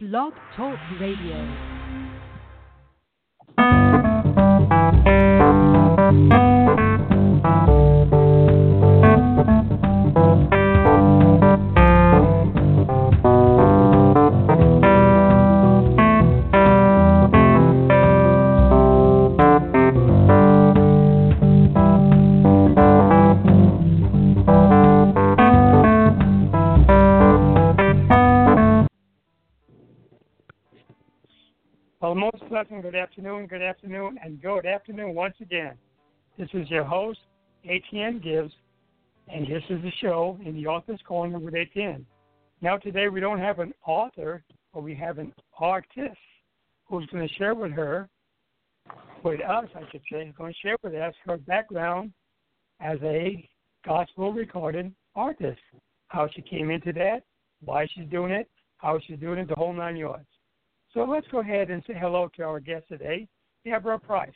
Blog Talk Radio. Afternoon, good afternoon, and good afternoon once again. This is your host, ATN Gibbs, and this is the show in the Author's Corner with ATN. Now, today we don't have an author, but we have an artist who's going to share with her, with us, I should say, going to share with us her background as a gospel recording artist, how she came into that, why she's doing it, how she's doing it, the whole nine yards. So let's go ahead and say hello to our guest today, Debra Price.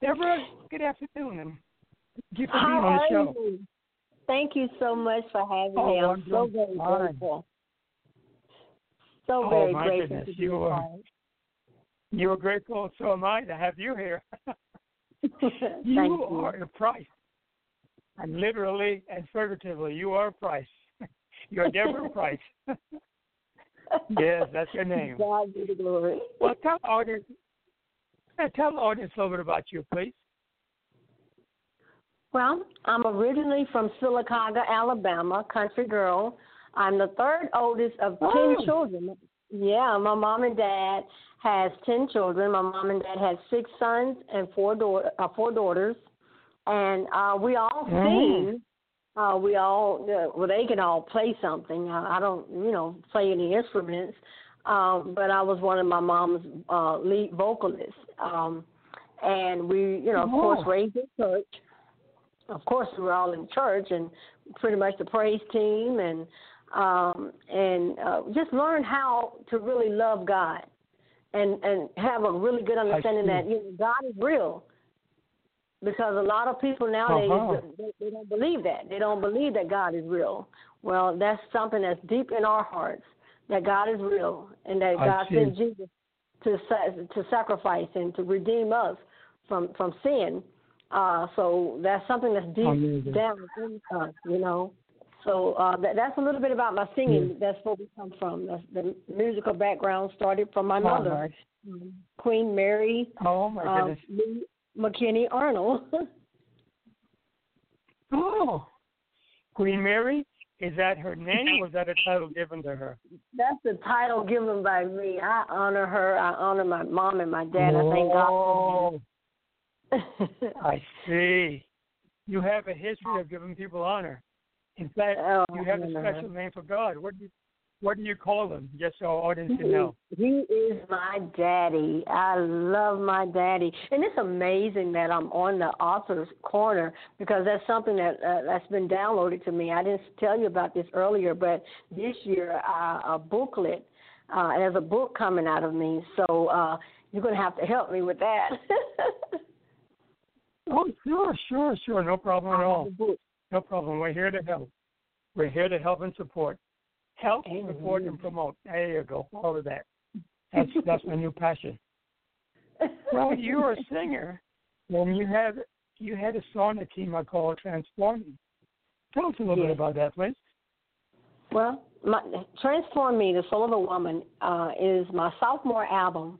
Debra, good afternoon, and thank you for being on the show. Thank you so much for having Oh, me. I'm, I'm so very fine. grateful. So Oh, very my grateful goodness, to be you are, part. You're grateful, so am I, to have you here. Thank you you. are a price. And literally and figuratively, you are a price. You're Debra Price. yes, that's your name. God be the glory. Well, tell the audience, tell the audience a little bit about you, please. Well, I'm originally from Sylacauga, Alabama, country girl. I'm the third oldest of Oh. ten children. Yeah, my mom and dad has ten children. My mom and dad had six sons and four daughter, uh, four daughters, and uh, we all Mm. sing. Uh, we all uh, well, they can all play something. I, I don't, you know, play any instruments. Um, but I was one of my mom's uh, lead vocalists. Um, and we, you know, of course, Oh. raised in church of course we were all in church and pretty much the praise team and um and uh, just learn how to really love God and and have a really good understanding that you know God is real because a lot of people nowadays Uh-huh. they, they don't believe that they don't believe that God is real well that's something that's deep in our hearts that God is real and that I God see. sent Jesus to to sacrifice and to redeem us from from sin uh, so that's something that's deep Amazing. down in us, you know. So uh, that, that's a little bit about my singing. That's where we come from. That's the musical background started from my Oh, mother, nice. um, Queen Mary Oh, my uh, goodness. McKinney Arnold. Oh, Queen Mary? Is that her name or is that a title given to her? that's the title given by me. I honor her. I honor my mom and my dad. I thank God. oh, for them. I see. You have a history of giving people honor. In fact, Oh, you have a special name for God. What do you, what do you call him? Just so our audience can know. He is my daddy. I love my daddy, and it's amazing that I'm on the author's corner because that's something that uh, that's been downloaded to me. I didn't tell you about this earlier, but this year uh, a booklet. Uh, there's a book coming out of me, so uh, you're going to have to help me with that. Oh, sure, sure, sure. No problem at all. No problem. We're here to help. We're here to help and support. Help, support, and promote. There you go. All of that. That's that's my new passion. Well, you're a singer, Well, you had you had a song that came out called "Transforming." Tell us a little bit about that, please. Well, my, Transform Me, The Soul of a Woman, uh, is my sophomore album.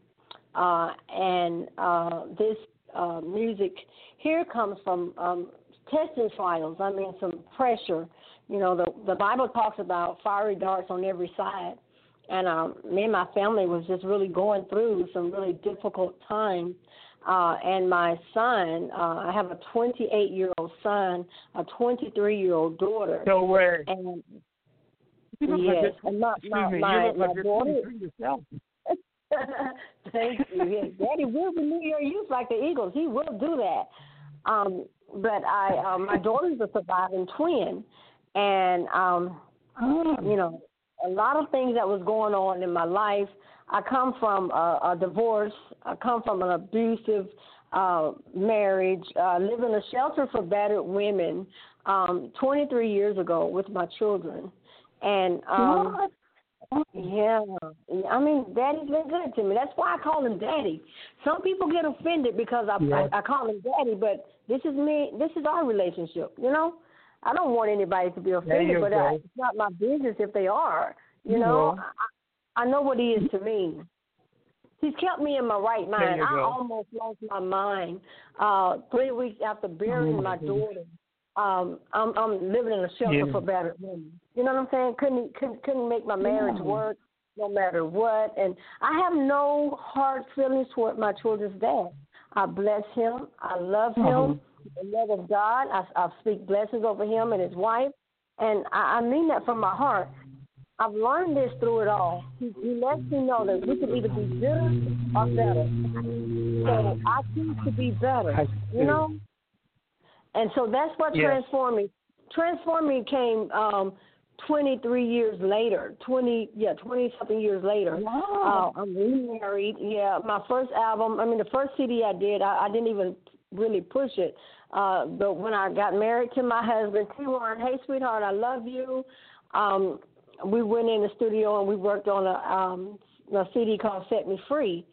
Uh, and uh, this uh, music here comes from um, tests and trials. I mean, some pressure. You know, the, the Bible talks about fiery darts on every side. And um, me and my family was just really going through some really difficult time. Uh, and my son, uh, I have a 28 year old son, a 23 year old daughter. So where And Yes, and my- my- me, my- like daughter- yourself. Thank you. Yes, Daddy will renew your youth like the Eagles. He will do that. Um, but I, um, my daughter's a surviving twin, and um, Oh, you know, a lot of things that was going on in my life. I come from a, a divorce. I come from an abusive uh, marriage. Uh, live in a shelter for battered women. Um, 23 years ago with my children, and um, what? Yeah, I mean, Daddy's been good to me. That's why I call him Daddy. Some people get offended because I, Yeah. I I call him Daddy, but this is me. This is our relationship. You know, I don't want anybody to be offended, but I, it's not my business if they are. You You know, know. I, I know what he is to me. He's kept me in my right mind. I go. almost lost my mind uh three weeks after burying Oh, my my daughter. Um, I'm I'm living in a shelter Yeah. for battered women. You know what I'm saying? Couldn't couldn't couldn't make my marriage Yeah. work no matter what. And I have no hard feelings toward my children's dad. I bless him. I love him. Mhm. The love of God. I, I speak blessings over him and his wife. And I, I mean that from my heart. I've learned this through it all. He, he lets me know that we can either be bitter or better. So I choose to be better. You know? And so that's what Yes. transformed me. Transformed me came um 23 years later. 20 yeah, 20 something years later. Wow. Uh, I'm remarried. Yeah, my first album. I mean, the first CD I did, I, I didn't even really push it. Uh, but when I got married to my husband, T1, hey sweetheart, I love you. Um, we went in the studio and we worked on a, um, a CD called Set Me Free.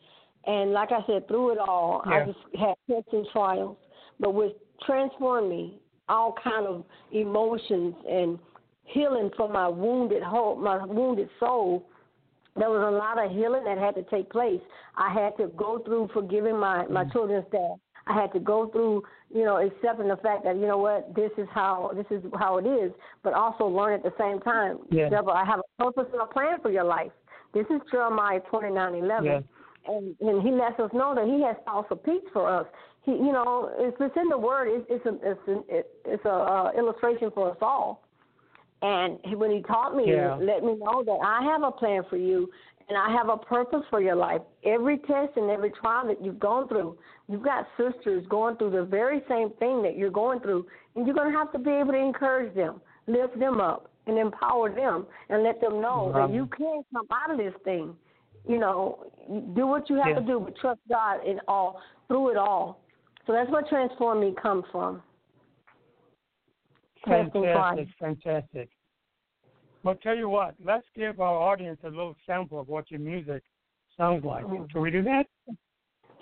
And like I said, through it all, I just had tests and trials. But what transformed me, all kind of emotions and healing for my wounded whole, my wounded soul there was a lot of healing that had to take place. I had to go through forgiving my my children's dad. I had to go through, you know, accepting the fact that you know what, this is how this is how it is, but also learn at the same time, Yeah. I have a purpose and a plan for your life. This is Jeremiah twenty nine eleven, Yeah. and and he lets us know that he has also peace for us. He, you know, it's, it's in the word. It's it's a it's a, it's a uh, illustration for us all. And he, when he taught me, Yeah. let me know that I have a plan for you and I have a purpose for your life. Every test and every trial that you've gone through, you've got sisters going through the very same thing that you're going through, and you're going to have to be able to encourage them, lift them up, and empower them, and let them know Wow. that you can come out of this thing. You know, do what you have Yeah. to do, but trust God in all through it all. So that's where Transform Me comes from. Fantastic, fantastic. Well, tell you what, let's give our audience a little sample of what your music sounds like. Mm-hmm. Can we do that?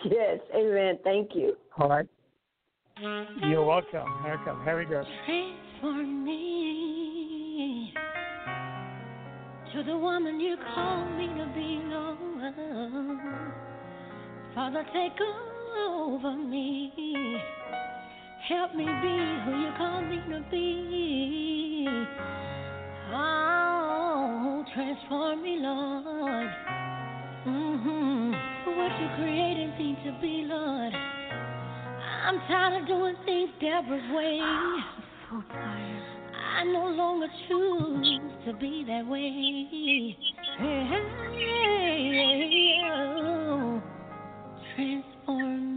Yes, amen. Thank you. All right. You're welcome. Here it comes. Here we go. Transform me to the woman you call me to be, Lord. Father, take over me. Help me be who you call me to be. Oh, transform me, Lord. Mm-hmm. What you created me to be, Lord. I'm tired of doing things Debra's way. So tired. I no longer choose to be that way. Hey, oh, transform me.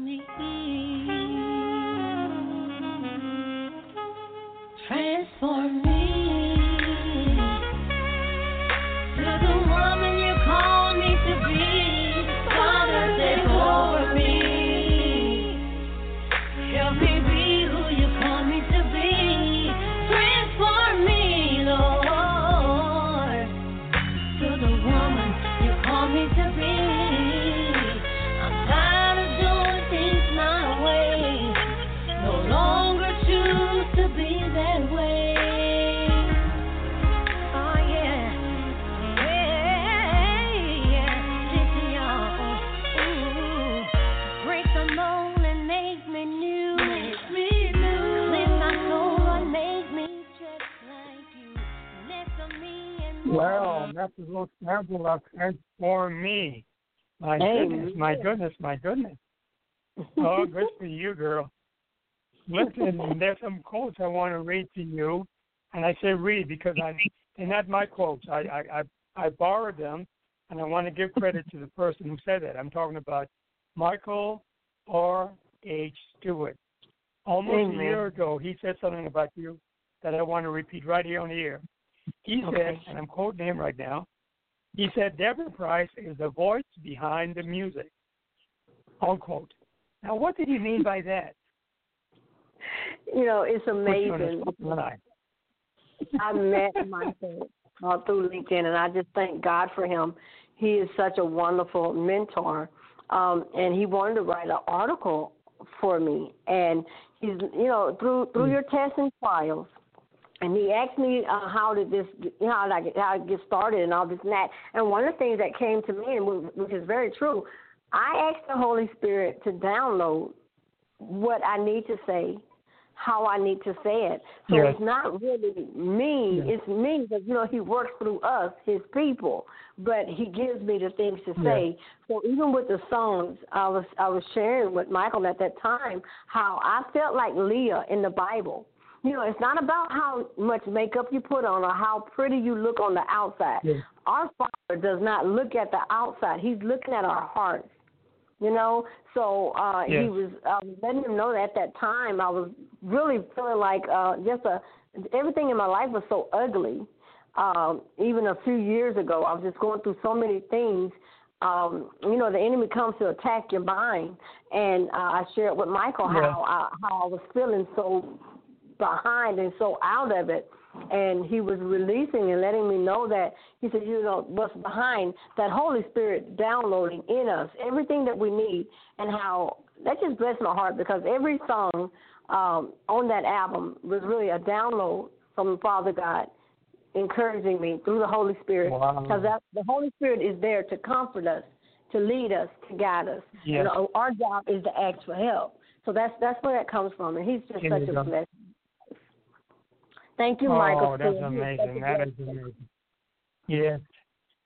That's a little sample of Transform Me. My Amen. goodness, my goodness, my goodness. Oh, good for you, girl. Listen, there's some quotes I want to read to you, and I say read because I they're not my quotes. I I I, I borrowed them, and I want to give credit to the person who said that. I'm talking about Michael R. H. Stewart. Almost Amen. a year ago, he said something about you that I want to repeat right here on the air. He said, and I'm quoting him right now. He said, Debra Price is the voice behind the music. Unquote. Now, what did he mean by that? You know, it's Put you on the amazing. I met Michael uh, through LinkedIn, and I just thank God for him. He is such a wonderful mentor, um, and he wanted to write an article for me. And he's, you know, through through Mm. your tests and trials, and he asked me uh, how did this, you know, how did I get, how I get started and all this and that. And one of the things that came to me, and which is very true, I asked the Holy Spirit to download what I need to say, how I need to say it. So Yes. it's not really me. Yes. It's me because you know He works through us, His people. But He gives me the things to say. So even with the songs, I was I was sharing with Michael at that time how I felt like Leah in the Bible. You know, it's not about how much makeup you put on or how pretty you look on the outside. Yes. Our Father does not look at the outside. He's looking at our hearts. You know, so uh he Yes. was um, letting him know that at that time I was really feeling like uh just a everything in my life was so ugly. Um, even a few years ago, I was just going through so many things. Um, you know, the enemy comes to attack your mind, and uh, I shared with Michael Yeah. how I, how I was feeling so behind and so out of it. And he was releasing and letting me know that he said, you know, what's behind that Holy Spirit downloading in us everything that we need, and how that just blessed my heart because every song um, on that album was really a download from Father God, encouraging me through the Holy Spirit because that the Holy Spirit is there to comfort us, to lead us, to guide us. Yes. And our- our job is to ask for help. So that's that's where that comes from, and he's just such a blessing. Thank you, Michael. Oh, that's too. He's such a amazing. That is amazing. Yes.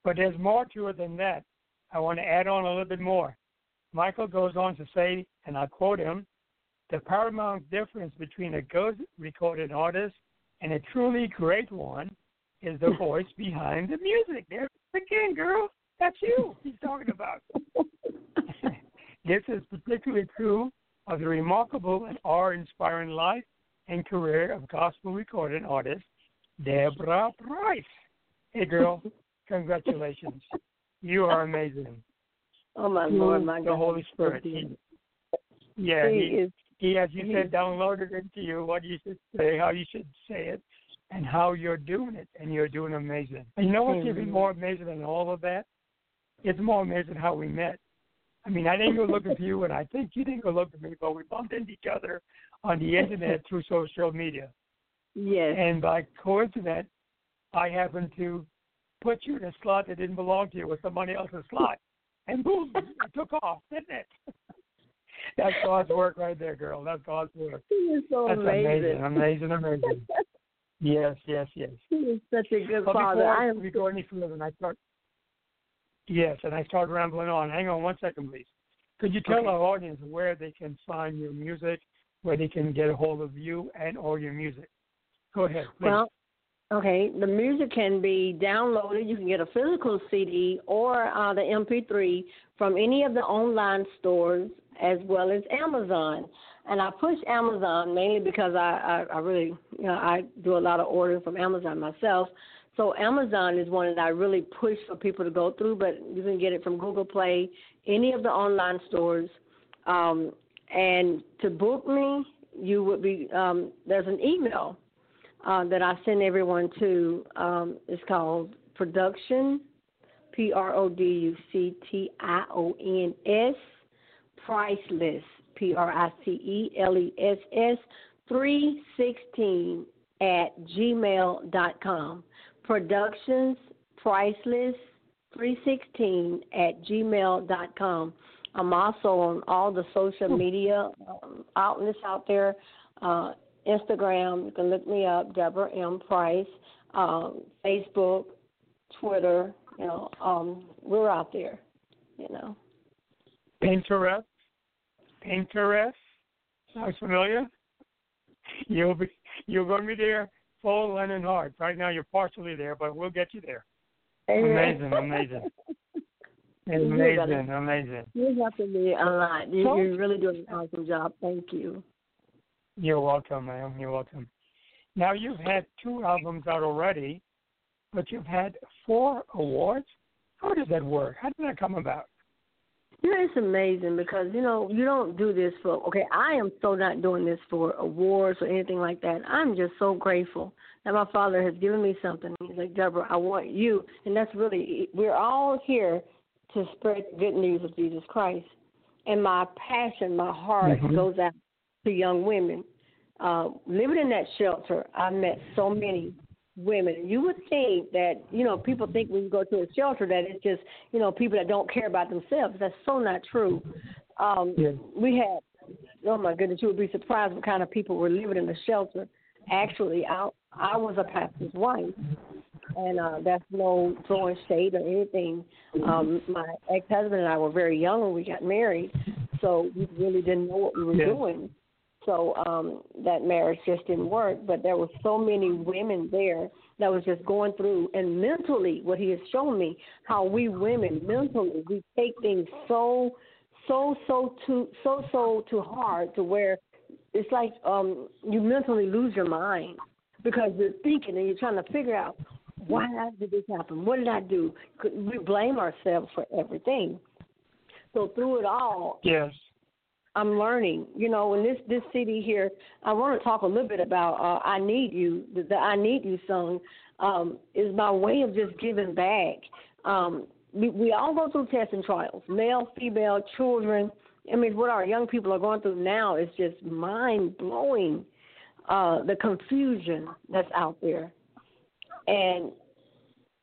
But there's more to it than that. I want to add on a little bit more. Michael goes on to say, and I quote him, the paramount difference between a good recorded artist and a truly great one is the voice behind the music. There again, girl. That's you he's talking about. this is particularly true of the remarkable and awe-inspiring life and career of gospel recording artist Debra Price. Hey, girl, congratulations. You are amazing. Oh my Through Lord, my God. the Holy Spirit. He, yeah, he he, is he, as you he- said, downloaded into you what you should say, how you should say it, and how you're doing it, and you're doing amazing. And you know what's even more amazing than all of that? It's more amazing how we met. I mean, I didn't go looking for you, and I think you didn't go looking for me, but we bumped into each other on the internet through social media. yes. And by coincidence, I happened to put you in a slot that didn't belong to you with somebody else's slot. And boom, it took off, didn't it? That's God's work right there, girl. That's God's work. he is so That's amazing. amazing, amazing, amazing. Yes, yes, yes. he is such a good But father. before I am go any further, and I start, yes, and I start rambling on. Hang on one second, please. Could you tell Okay. our audience where they can find your music, where they can get a hold of you and all your music? Go ahead, please. Well, okay. The music can be downloaded. You can get a physical CD or uh, the MP3 from any of the online stores as well as Amazon. And I push Amazon mainly because I, I, I really, you know, I do a lot of ordering from Amazon myself. So Amazon is one that I really push for people to go through, but you can get it from Google Play, any of the online stores. Um, and to book me, you would be um, there's an email uh, that I send everyone to. Um, it's called Production, P R O D U C T I O N S, Priceless, P R I C E L E S S, 316 at gmail dot com. Productions, Priceless, 316 at gmail dot com. I'm also on all the social media um, outlets out there. Uh, Instagram, you can look me up, Debra M. Price. Um, Facebook, Twitter, you know, um, we're out there, you know. Pinterest. Pinterest. Sounds familiar? You'll be you're going to be there full in heart. Right now you're partially there, but we'll get you there. Amazing, amazing. You're Amazing, amazing. You're helping me a lot. You, So- you're really doing an awesome job. Thank you. You're welcome, ma'am. You're welcome. Now you've had two albums out already, but you've had four awards. How does that work? How did that come about? You know, it's amazing because you know you don't do this for. Okay, I am so not doing this for awards or anything like that. I'm just so grateful that my father has given me something. He's like, Debra, I want you, and that's really we're all here to spread the good news of Jesus Christ. And my passion, my heart Mhm. goes out to young women. Uh, living in that shelter, I met so many women. You would think that, you know, people think when you go to a shelter that it's just, you know, people that don't care about themselves. That's so not true. Um, Yeah. We had, oh my goodness, you would be surprised what kind of people were living in the shelter. Actually, I I was a pastor's wife, and uh, that's no throwing shade or anything. Um, my ex-husband and I were very young when we got married, so we really didn't know what we were Yeah. doing. So um, that marriage just didn't work. But there were so many women there that was just going through, and mentally, what he has shown me, how we women mentally we take things so, so, so too, so, so too hard to where it's like um, you mentally lose your mind because you're thinking and you're trying to figure out why did this happen? What did I do? We blame ourselves for everything. So through it all, Yes. I'm learning. You know, in this this city here, I want to talk a little bit about uh, "I Need You." The, the "I Need You" song um, is my way of just giving back. Um, we, we all go through tests and trials, male, female, children. I mean, what our young people are going through now is just mind blowing. Uh, the confusion that's out there, and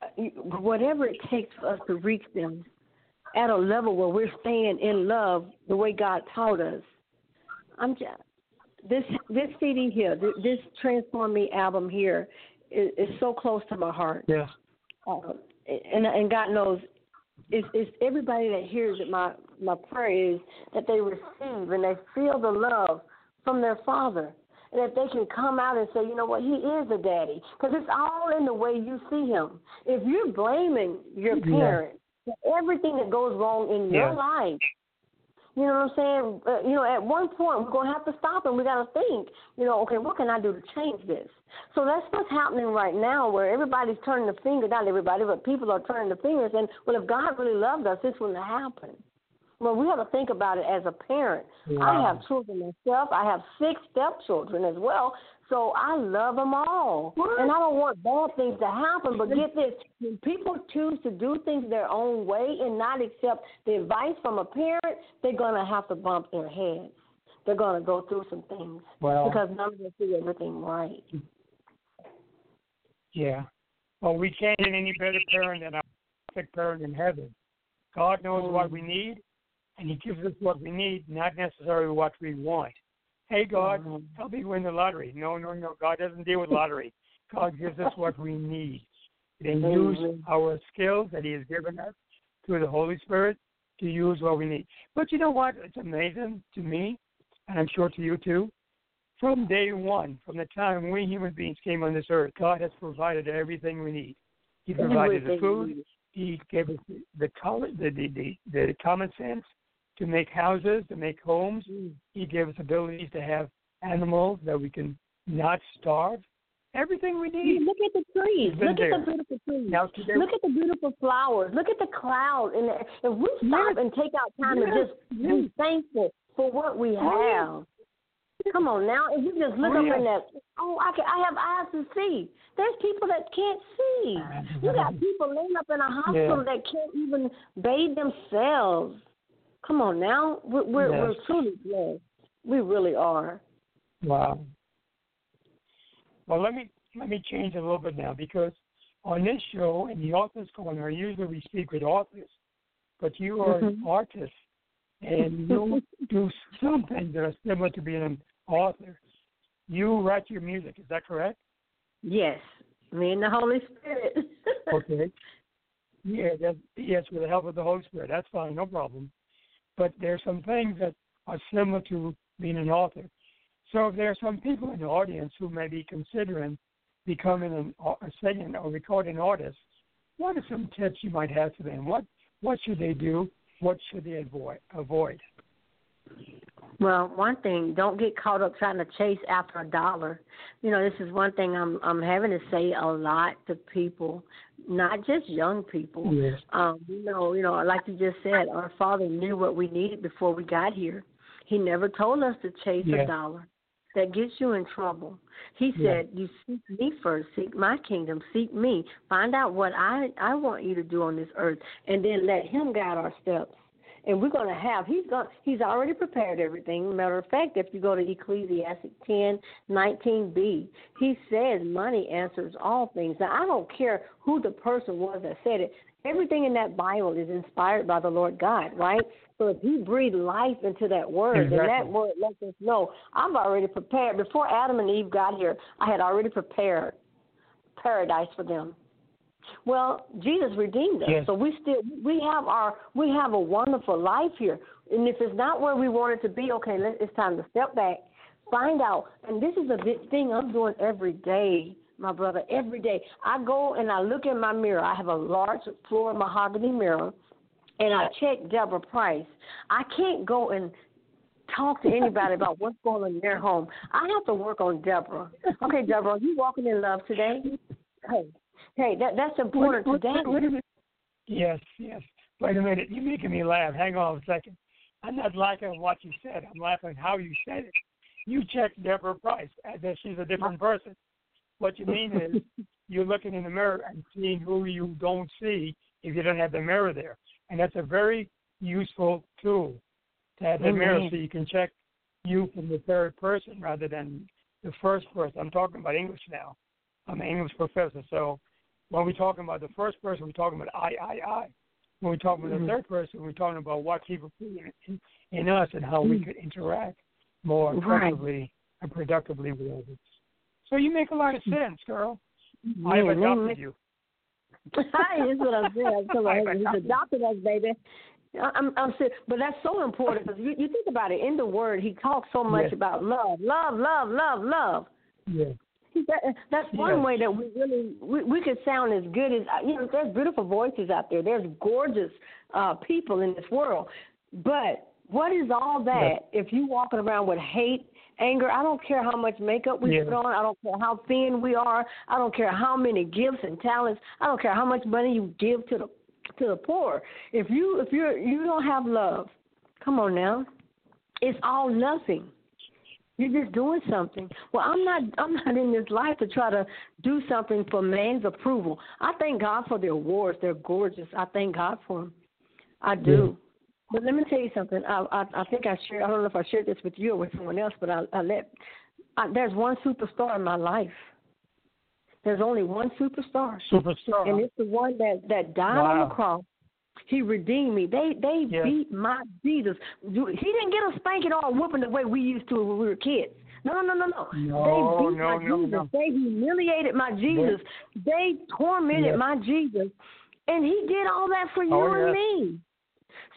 uh, whatever it takes for us to reach them at a level where we're staying in love the way God taught us. I'm just this this CD here, this Transform Me album here, is, is so close to my heart. Yes. Uh, and and God knows, it's, it's everybody that hears it. My my prayer is that they receive and they feel the love from their Father, and that they can come out and say, you know what, He is a daddy, because it's all in the way you see Him. If you're blaming your Yeah. Everything that goes wrong in your life, you know what I'm saying? Uh, you know, at one point we're gonna have to stop and we got to think. You know, okay, what can I do to change this? So that's what's happening right now, where everybody's turning the finger. Not everybody, but people are turning the fingers. And well, if God really loved us, this wouldn't have happened. Well, we have to think about it as a parent. I have children myself. I have six stepchildren as well. So I love them all, and I don't want bad things to happen. But get this: when people choose to do things their own way and not accept the advice from a parent, they're gonna have to bump their heads. They're gonna go through some things Well, because none of them see everything right. yeah. Well, we can't get any better parent than our perfect parent in heaven. God knows what mm. we need, and He gives us what we need, not necessarily what we want. Hey, God, Mhm. help me win the lottery. No, no, no. God doesn't deal with lottery. God gives us what we need. Then use our skills that He has given us through the Holy Spirit to use what we need. But you know what? It's amazing to me, and I'm sure to you too. From day one, from the time we human beings came on this earth, God has provided everything we need. He provided the food. He gave us the the, the, the, the, the common sense to make houses, to make homes. Mm. He gave us abilities to have animals that we can not starve. Everything we need. Look at the trees. Look at the beautiful trees. Now today, Look at the beautiful flowers. Look at the clouds. And if we stop Yes. and take out time Yes. to just Yes. be thankful for what we Oh, have. Come on now, if you just look Oh, up yes. in that, oh, I can, I have eyes to see. There's people that can't see. You got people laying up in a hospital Yeah. that can't even bathe themselves. Come on now, we're we're, Yes. we're truly blessed. We really are. Wow. Well, let me let me change a little bit now because on this show in the Authors Corner, usually we speak with authors, but you are an Mhm. artist and you do something that are similar to being an author. You write your music, is that correct? Yes, me and the Holy Spirit. Okay. Yeah, that, yes, with the help of the Holy Spirit. That's fine, no problem. But there's some things that are similar to being an author. So if there are some people in the audience who may be considering becoming an, a singing or recording artist, what are some tips you might have for them? What what should they do? What should they avoid? Avoid. Well, one thing, don't get caught up trying to chase after a dollar. You know, this is one thing I'm I'm having to say a lot to people. Not just young people. Yes. Um, you know, you know, like you just said, our Father knew what we needed before we got here. He never told us to chase Yes. a dollar. That gets you in trouble. He said, "You seek me first. Seek my kingdom. Seek me. Find out what I I want you to do on this earth, and then let Him guide our steps." And we're going to have. He's going. He's already prepared everything. Matter of fact, if you go to Ecclesiastic ten nineteen b, he says money answers all things. Now I don't care who the person was that said it. Everything in that Bible is inspired by the Lord God, right? So if He breathed life into that word, then that word lets us know I've already prepared. Before Adam and Eve got here, I had already prepared paradise for them. Well, Jesus redeemed us, Yes. so we still we have our we have a wonderful life here. And if it's not where we want it to be, okay, let, it's time to step back, find out. And this is a big thing I'm doing every day, my brother. Every day, I go and I look in my mirror. I have a large floor mahogany mirror, and I check Debra Price. I can't go and talk to anybody about what's going on in their home. I have to work on Debra. Okay, Debra, are you walking in love today? Hey, hey, that that's important Wait, today. wait, wait a minute. Yes, yes. Wait a minute. You're making me laugh. Hang on a second. I'm not laughing at what you said. I'm laughing how you said it. You checked Debra Price uh, as if she's a different person. What you mean is you're looking in the mirror and seeing who you don't see if you don't have the mirror there. And that's a very useful tool to have the mirror so you can check you from the third person rather than the first person. I'm talking about English now. I'm an English professor, so when we're talking about the first person, we're talking about I, I, I. When we're talking about Mhm. the third person, we're talking about what people see in, in us and how we could interact more Mm. Right. effectively and productively with others. So you make a lot of sense, girl. I've Yeah, adopted man. you. Hi, is what I'm saying. Come I've on, he's adopted. adopted us, baby. I- I'm, I'm serious, but that's so important because you, you think about it. In the Word, He talks so much Yes. about love, love, love, love, love. Yeah. That, that's one Yes. way that we really we, we could sound as good as you know. There's beautiful voices out there. There's gorgeous uh, people in this world, but what is all that if you walking around with hate, anger? I don't care how much makeup we Yeah. put on. I don't care how thin we are. I don't care how many gifts and talents. I don't care how much money you give to the to the poor. If you if you're you don't have love, come on now, it's all nothing. You're just doing something. Well, I'm not. I'm not in this life to try to do something for man's approval. I thank God for the awards. They're gorgeous. I thank God for them. I do. But let me tell you something. I I, I think I shared. I don't know if I shared this with you or with someone else, but I, I let. I, there's one superstar in my life. There's only one superstar, Superstar. and it's the one that that died on the cross. He redeemed me. They they Yes. beat my Jesus. He didn't get a spanking or a whooping the way we used to when we were kids. No, no, no, no, no. No, they beat no, my no, Jesus. no. They humiliated my Jesus. They tormented Yes. my Jesus, and He did all that for you Oh, and me.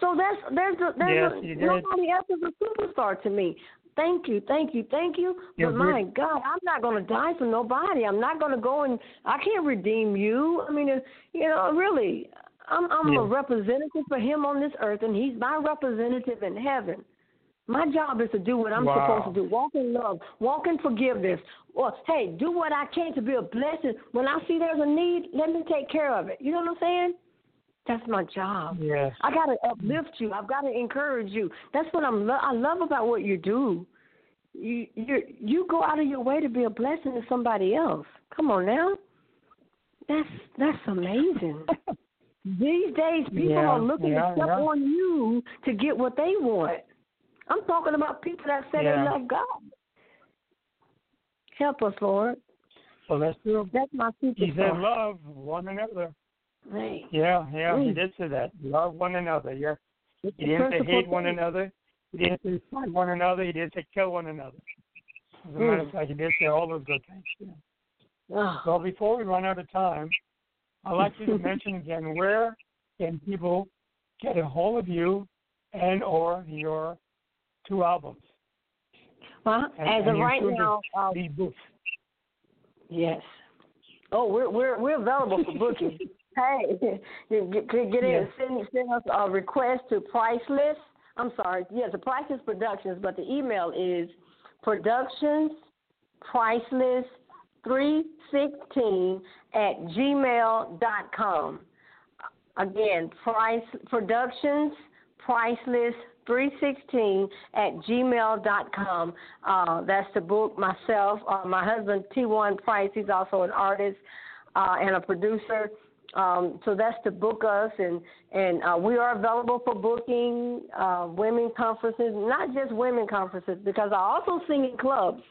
So that's there's a, there's a, nobody else is a superstar to me. Thank you, thank you, thank you. But my. God, I'm not going to die for nobody. I'm not going to go and I can't redeem you. I mean, you know, really, I'm I'm Yeah. a representative for Him on this earth, and He's my representative in heaven. My job is to do what I'm Wow. supposed to do. Walk in love, walk in forgiveness. Or hey, do what I can to be a blessing. When I see there's a need, let me take care of it. You know what I'm saying? That's my job. Yes. I got to uplift you. I've got to encourage you. That's what I'm. Lo- I love about what you do. You you you go out of your way to be a blessing to somebody else. Come on now. That's that's amazing. These days, people Yeah, are looking yeah, to step yeah. on you to get what they want. I'm talking about people that say they love God. Help us, Lord. So that's true. That's my He said love one another. Right. Yeah, yeah, he Mm. did say that. Love one another. Yeah. it's He didn't say hate one another. He didn't say fight one another. He didn't say kill one another. As a matter of Mm. fact, he did say all those good things. Yeah. Oh, So before we run out of time, I'd like you to mention again where can people get a hold of you and or your two albums. well, And- as and of right now, uh, be books. Yes. Oh, we're we're we're available for booking. hey, get, get, get in. Yes. Send send us a request to Priceless. I'm sorry. Yes, the Priceless Productions, but the email is Productions Priceless 316 at gmail.com. Again, Price Productions, Priceless 316 at gmail.com. Uh, that's the book. Myself, uh, my husband, T1 Price, he's also an artist uh, and a producer. Um, so that's to book us, and and uh, we are available for booking uh, women conferences, not just women conferences, because I also sing in clubs.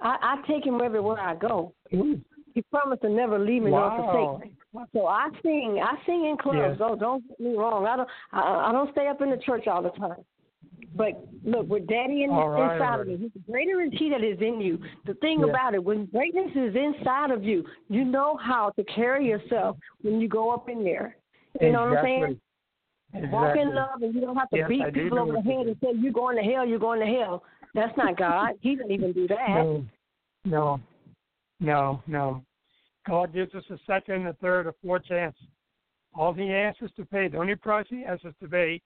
I, I take him everywhere I go. He promised to never leave me wow. nor forsake me. So I sing, I sing in clubs. Yes. Oh, don't get me wrong. I don't, I, I don't stay up in the church all the time. But look, with Daddy in, right, inside of right. me, greater is He that is in you. The thing Yeah. about it, when greatness is inside of you, you know how to carry yourself when you go up in there. You know what I'm saying? Exactly. Walk in love, and you don't have to Yes, beat people over the head and say you're going to hell, you're going to hell. That's not God. he didn't even do that. No, no, no, no. God gives us a second, a third, a fourth chance. All He asks us to pay, the only price He asks us to pay,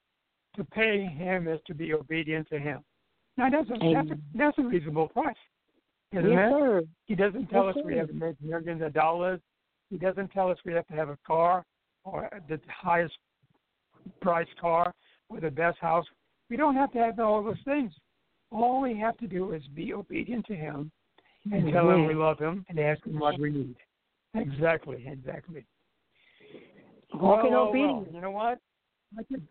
to pay Him is to be obedient to Him. Now that's a that's a, that's a reasonable price, isn't yes, it? sir. He doesn't tell Yes, us we have to make millions of dollars. He doesn't tell us we have to have a car or the highest priced car or the best house. We don't have to have all those things. All we have to do is be obedient to Him and tell Him we love Him and ask Him what we need. Exactly, exactly. Walk in well, well, obedience. well, you know what? I could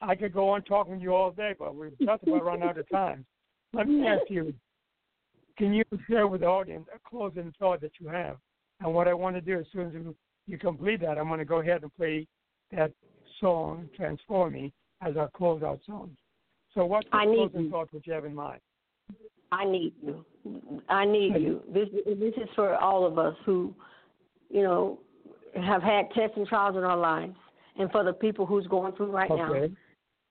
I could go on talking to you all day, but we've just about run out of time. Let me ask you, can you share with the audience a closing thought that you have? And what I want to do as soon as you, you complete that, I'm going to go ahead and play that song, Transform Me, as our closeout song. So what I need closing you. thought would you have in mind? I need you. I need you. This this is for all of us who, you know, have had tests and trials in our lives, and for the people who's going through right now. Okay.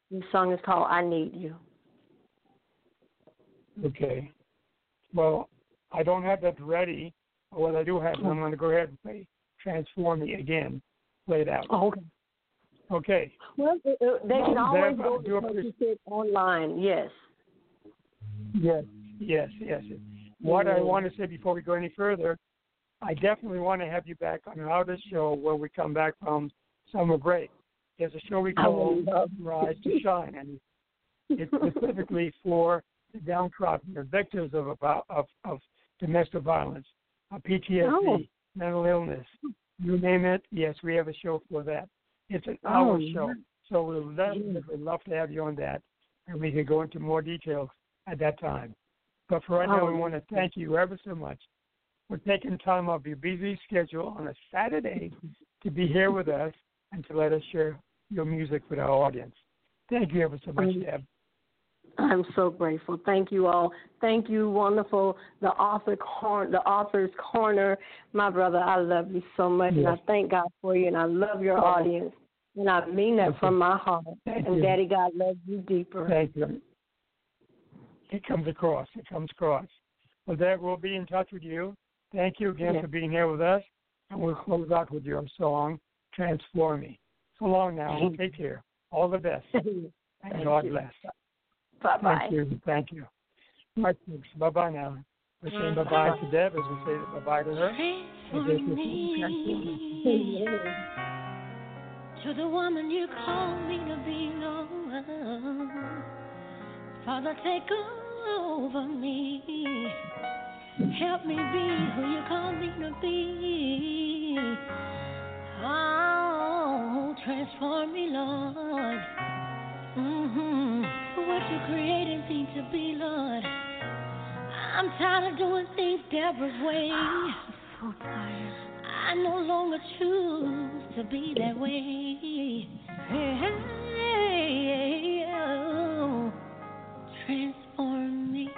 This song is called "I Need You." Okay. Well, I don't have that ready. But what I do have, I'm mm. going to go ahead and play Transform Me again. Play it out. Oh, okay. Okay. Well, uh, uh, they can always go to what you said online. Yes. Yes, yes, yes. What I Mhm. want to say before we go any further, I definitely want to have you back on our show when we come back from summer break. There's a show we call love- Rise to Shine, and it's specifically for the downtrodden, the victims of about of, of domestic violence, uh, PTSD, Oh. mental illness, you name it. Yes, we have a show for that. It's an oh, hour Oh, show, so we'll definitely love to have you on that, and we can go into more details at that time. But for right now, oh, we Oh, want to thank you ever so much for taking time off your busy schedule on a Saturday to be here with us and to let us share your music with our audience. Thank you ever so much. Deb. I'm so grateful. Thank you all. Thank you, wonderful. The author the author's corner, my brother. I love you so much, and I thank God for you, and I love your Oh. audience, and I mean that Okay. from my heart. Thank and you. Daddy God loves you deeper. Thank you. It comes across. It comes across. Well, that we'll be in touch with you. Thank you again Yes. for being here with us, and we'll close out with your song, Transform Me. So long now. Thank Take care. All the best. And Thank God you. bless. bye bye. Thank you. Thank you. All right, folks. Bye bye now. We're saying bye bye to Deb as we say bye bye to her. To the woman you call me to be, Lord. Father, take over me. Help me be who you call me to be. Oh, transform me, Lord. hmm What you created me to be, Lord. I'm tired of doing things Debra's way. I'm so tired. I no longer choose to be that way. Hey, oh, transform me.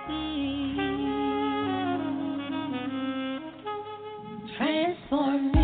Transform me